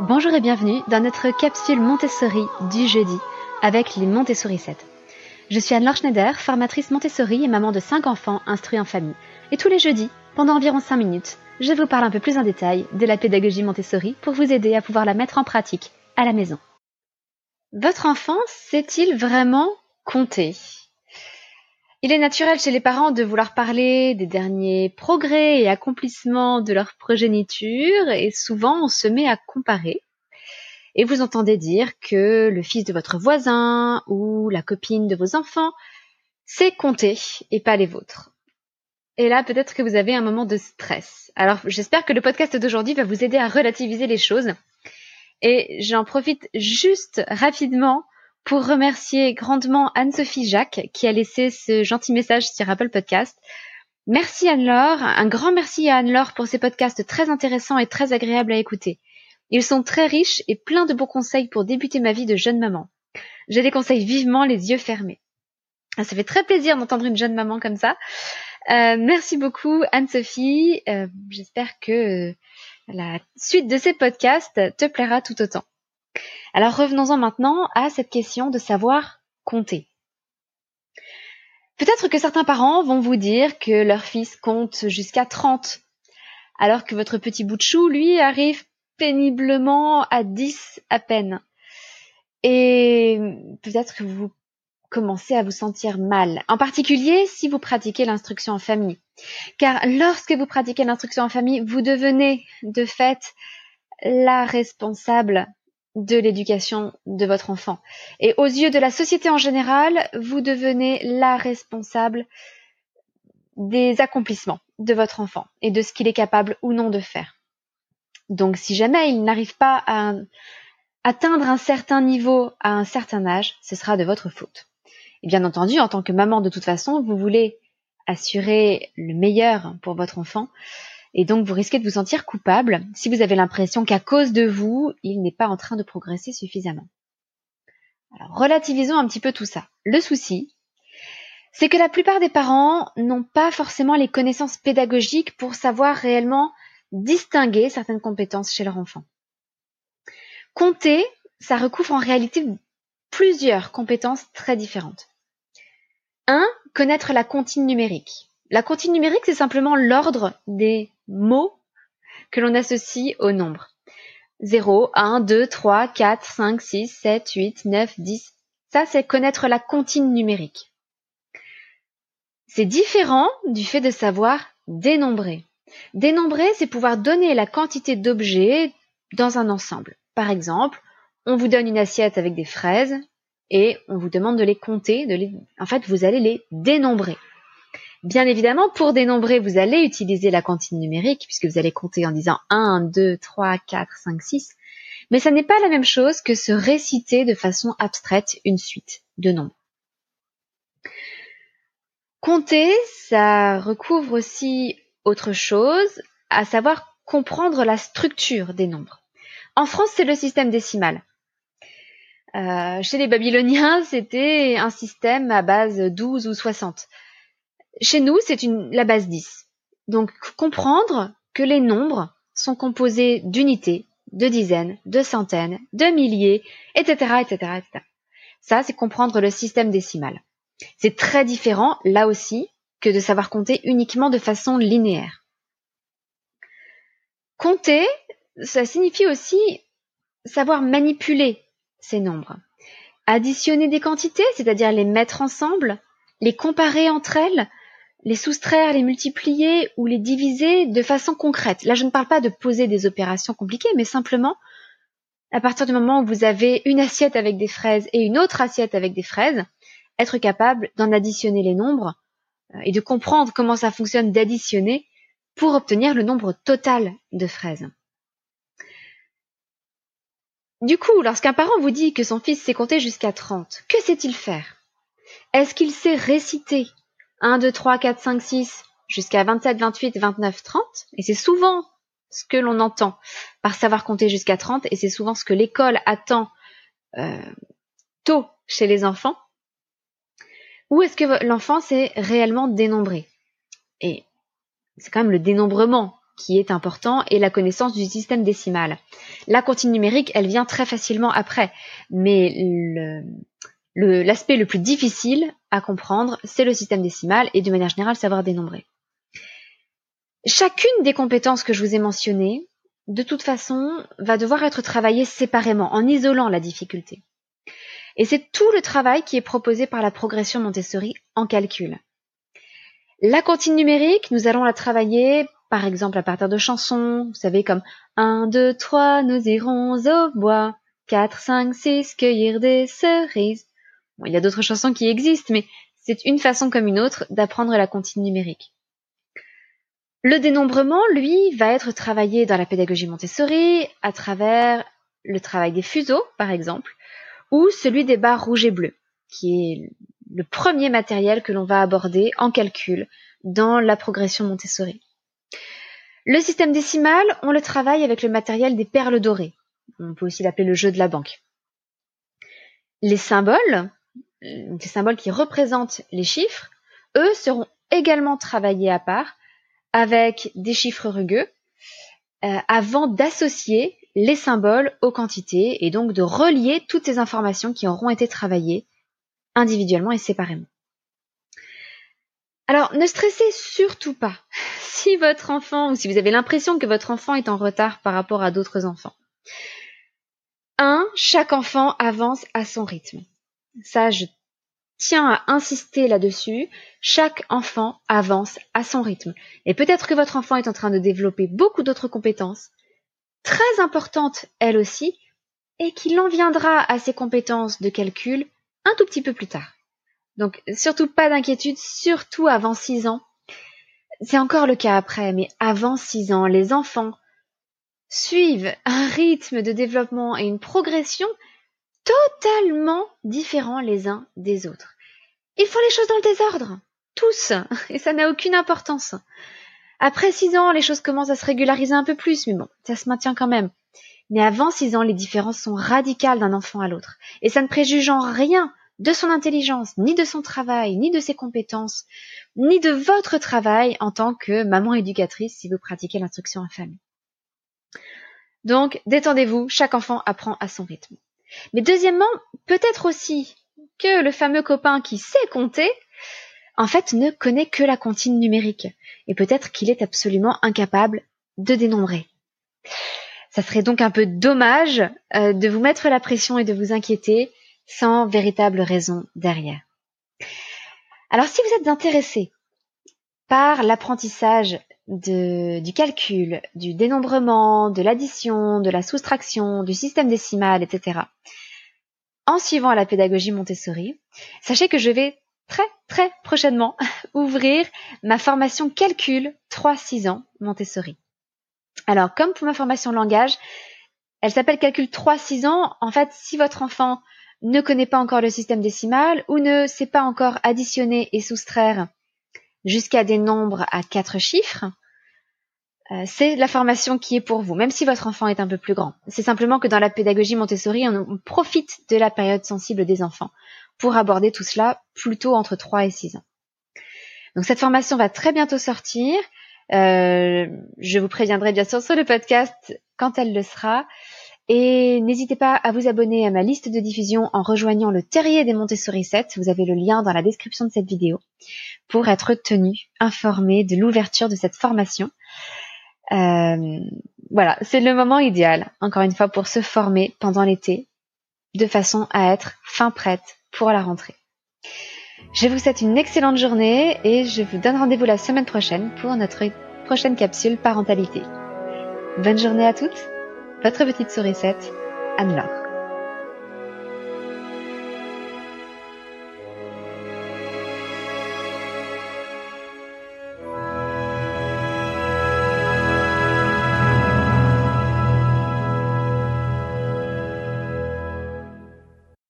Bonjour et bienvenue dans notre capsule Montessori du jeudi avec les Montessori 7. Je suis Anne-Laure Schneider, formatrice Montessori et maman de 5 enfants instruits en famille. Et tous les jeudis, pendant environ 5 minutes, je vous parle un peu plus en détail de la pédagogie Montessori pour vous aider à pouvoir la mettre en pratique à la maison. Votre enfant sait-il vraiment compter il est naturel chez les parents de vouloir parler des derniers progrès et accomplissements de leur progéniture et souvent on se met à comparer. Et vous entendez dire que le fils de votre voisin ou la copine de vos enfants sait compter et pas les vôtres. Et là, peut-être que vous avez un moment de stress. Alors, j'espère que le podcast d'aujourd'hui va vous aider à relativiser les choses. Et j'en profite juste rapidement pour remercier grandement Anne-Sophie Jacques qui a laissé ce gentil message sur Apple Podcast. Merci Anne-Laure, un grand merci à Anne-Laure pour ces podcasts très intéressants et très agréables à écouter. Ils sont très riches et pleins de bons conseils pour débuter ma vie de jeune maman. Je les conseille vivement les yeux fermés. Ah, ça fait très plaisir d'entendre une jeune maman comme ça. Euh, merci beaucoup Anne-Sophie. Euh, j'espère que euh, la suite de ces podcasts te plaira tout autant. Alors revenons-en maintenant à cette question de savoir compter. Peut-être que certains parents vont vous dire que leur fils compte jusqu'à 30, alors que votre petit bout de chou, lui, arrive péniblement à 10 à peine. Et peut-être que vous commencez à vous sentir mal, en particulier si vous pratiquez l'instruction en famille. Car lorsque vous pratiquez l'instruction en famille, vous devenez de fait la responsable de l'éducation de votre enfant. Et aux yeux de la société en général, vous devenez la responsable des accomplissements de votre enfant et de ce qu'il est capable ou non de faire. Donc si jamais il n'arrive pas à atteindre un certain niveau à un certain âge, ce sera de votre faute. Et bien entendu, en tant que maman, de toute façon, vous voulez assurer le meilleur pour votre enfant. Et donc, vous risquez de vous sentir coupable si vous avez l'impression qu'à cause de vous, il n'est pas en train de progresser suffisamment. Relativisons un petit peu tout ça. Le souci, c'est que la plupart des parents n'ont pas forcément les connaissances pédagogiques pour savoir réellement distinguer certaines compétences chez leur enfant. Compter, ça recouvre en réalité plusieurs compétences très différentes. 1. Connaître la comptine numérique. La comptine numérique, c'est simplement l'ordre des mots que l'on associe au nombre. 0, 1, 2, 3, 4, 5, 6, 7, 8, 9, 10. Ça, c'est connaître la comptine numérique. C'est différent du fait de savoir dénombrer. Dénombrer, c'est pouvoir donner la quantité d'objets dans un ensemble. Par exemple, on vous donne une assiette avec des fraises et on vous demande de les compter, en fait, vous allez les dénombrer. Bien évidemment, pour dénombrer, vous allez utiliser la cantine numérique, puisque vous allez compter en disant 1, 2, 3, 4, 5, 6. Mais ça n'est pas la même chose que se réciter de façon abstraite une suite de nombres. Compter, ça recouvre aussi autre chose, à savoir comprendre la structure des nombres. En France, c'est le système décimal. Euh, chez les Babyloniens, c'était un système à base 12 ou 60. Chez nous, c'est la base 10. Donc comprendre que les nombres sont composés d'unités, de dizaines, de centaines, de milliers, etc., etc., etc. Ça, c'est comprendre le système décimal. C'est très différent, là aussi, que de savoir compter uniquement de façon linéaire. Compter, ça signifie aussi savoir manipuler ces nombres. Additionner des quantités, c'est-à-dire les mettre ensemble, les comparer entre elles, les soustraire, les multiplier ou les diviser de façon concrète. Là, je ne parle pas de poser des opérations compliquées, mais simplement, à partir du moment où vous avez une assiette avec des fraises et une autre assiette avec des fraises, être capable d'en additionner les nombres euh, et de comprendre comment ça fonctionne d'additionner pour obtenir le nombre total de fraises. Du coup, lorsqu'un parent vous dit que son fils sait compter jusqu'à 30, que sait-il faire? Est-ce qu'il sait réciter 1, 2, 3, 4, 5, 6 jusqu'à 27, 28, 29, 30. Et c'est souvent ce que l'on entend par savoir compter jusqu'à 30 et c'est souvent ce que l'école attend euh, tôt chez les enfants. Ou est-ce que l'enfant s'est réellement dénombré? Et c'est quand même le dénombrement qui est important et la connaissance du système décimal. La comptine numérique, elle vient très facilement après, mais l'aspect le, plus difficile à comprendre, c'est le système décimal et de manière générale savoir dénombrer. Chacune des compétences que je vous ai mentionnées, de toute façon, va devoir être travaillée séparément, en isolant la difficulté. Et c'est tout le travail qui est proposé par la progression Montessori en calcul. La comptine numérique, nous allons la travailler par exemple à partir de chansons, vous savez comme 1, 2, 3, nous irons au bois, 4, 5, 6, cueillir des cerises. Il y a d'autres chansons qui existent, mais c'est une façon comme une autre d'apprendre la comptine numérique. Le dénombrement, lui, va être travaillé dans la pédagogie Montessori à travers le travail des fuseaux, par exemple, ou celui des barres rouges et bleues, qui est le premier matériel que l'on va aborder en calcul dans la progression Montessori. Le système décimal, on le travaille avec le matériel des perles dorées. On peut aussi l'appeler le jeu de la banque. Les symboles, les symboles qui représentent les chiffres, eux seront également travaillés à part avec des chiffres rugueux euh, avant d'associer les symboles aux quantités et donc de relier toutes ces informations qui auront été travaillées individuellement et séparément. Alors, ne stressez surtout pas si votre enfant ou si vous avez l'impression que votre enfant est en retard par rapport à d'autres enfants. Un, chaque enfant avance à son rythme. Ça, je tiens à insister là-dessus. Chaque enfant avance à son rythme. Et peut-être que votre enfant est en train de développer beaucoup d'autres compétences, très importantes elles aussi, et qu'il en viendra à ses compétences de calcul un tout petit peu plus tard. Donc surtout pas d'inquiétude, surtout avant 6 ans. C'est encore le cas après, mais avant 6 ans, les enfants suivent un rythme de développement et une progression totalement différents les uns des autres. Ils font les choses dans le désordre, tous, et ça n'a aucune importance. Après 6 ans, les choses commencent à se régulariser un peu plus, mais bon, ça se maintient quand même. Mais avant 6 ans, les différences sont radicales d'un enfant à l'autre, et ça ne préjuge en rien de son intelligence, ni de son travail, ni de ses compétences, ni de votre travail en tant que maman éducatrice si vous pratiquez l'instruction en famille. Donc, détendez-vous, chaque enfant apprend à son rythme. Mais deuxièmement, peut-être aussi que le fameux copain qui sait compter, en fait, ne connaît que la comptine numérique. Et peut-être qu'il est absolument incapable de dénombrer. Ça serait donc un peu dommage euh, de vous mettre la pression et de vous inquiéter sans véritable raison derrière. Alors si vous êtes intéressé par l'apprentissage du calcul, du dénombrement, de l'addition, de la soustraction, du système décimal, etc., en suivant la pédagogie Montessori, sachez que je vais très très prochainement ouvrir ma formation calcul 3-6 ans Montessori. Alors comme pour ma formation langage, elle s'appelle calcul 3-6 ans. En fait, si votre enfant ne connaît pas encore le système décimal ou ne sait pas encore additionner et soustraire jusqu'à des nombres à quatre chiffres, euh, c'est la formation qui est pour vous, même si votre enfant est un peu plus grand. C'est simplement que dans la pédagogie Montessori, on, profite de la période sensible des enfants pour aborder tout cela plutôt entre 3 et 6 ans. Donc cette formation va très bientôt sortir. Euh, je vous préviendrai bien sûr sur le podcast quand elle le sera. Et n'hésitez pas à vous abonner à ma liste de diffusion en rejoignant le Terrier des Montessori 7. Vous avez le lien dans la description de cette vidéo pour être tenu, informé de l'ouverture de cette formation. Euh, voilà, c'est le moment idéal, encore une fois, pour se former pendant l'été, de façon à être fin prête pour la rentrée. Je vous souhaite une excellente journée et je vous donne rendez-vous la semaine prochaine pour notre prochaine capsule parentalité. Bonne journée à toutes votre petite sourisette, Anne-Laure.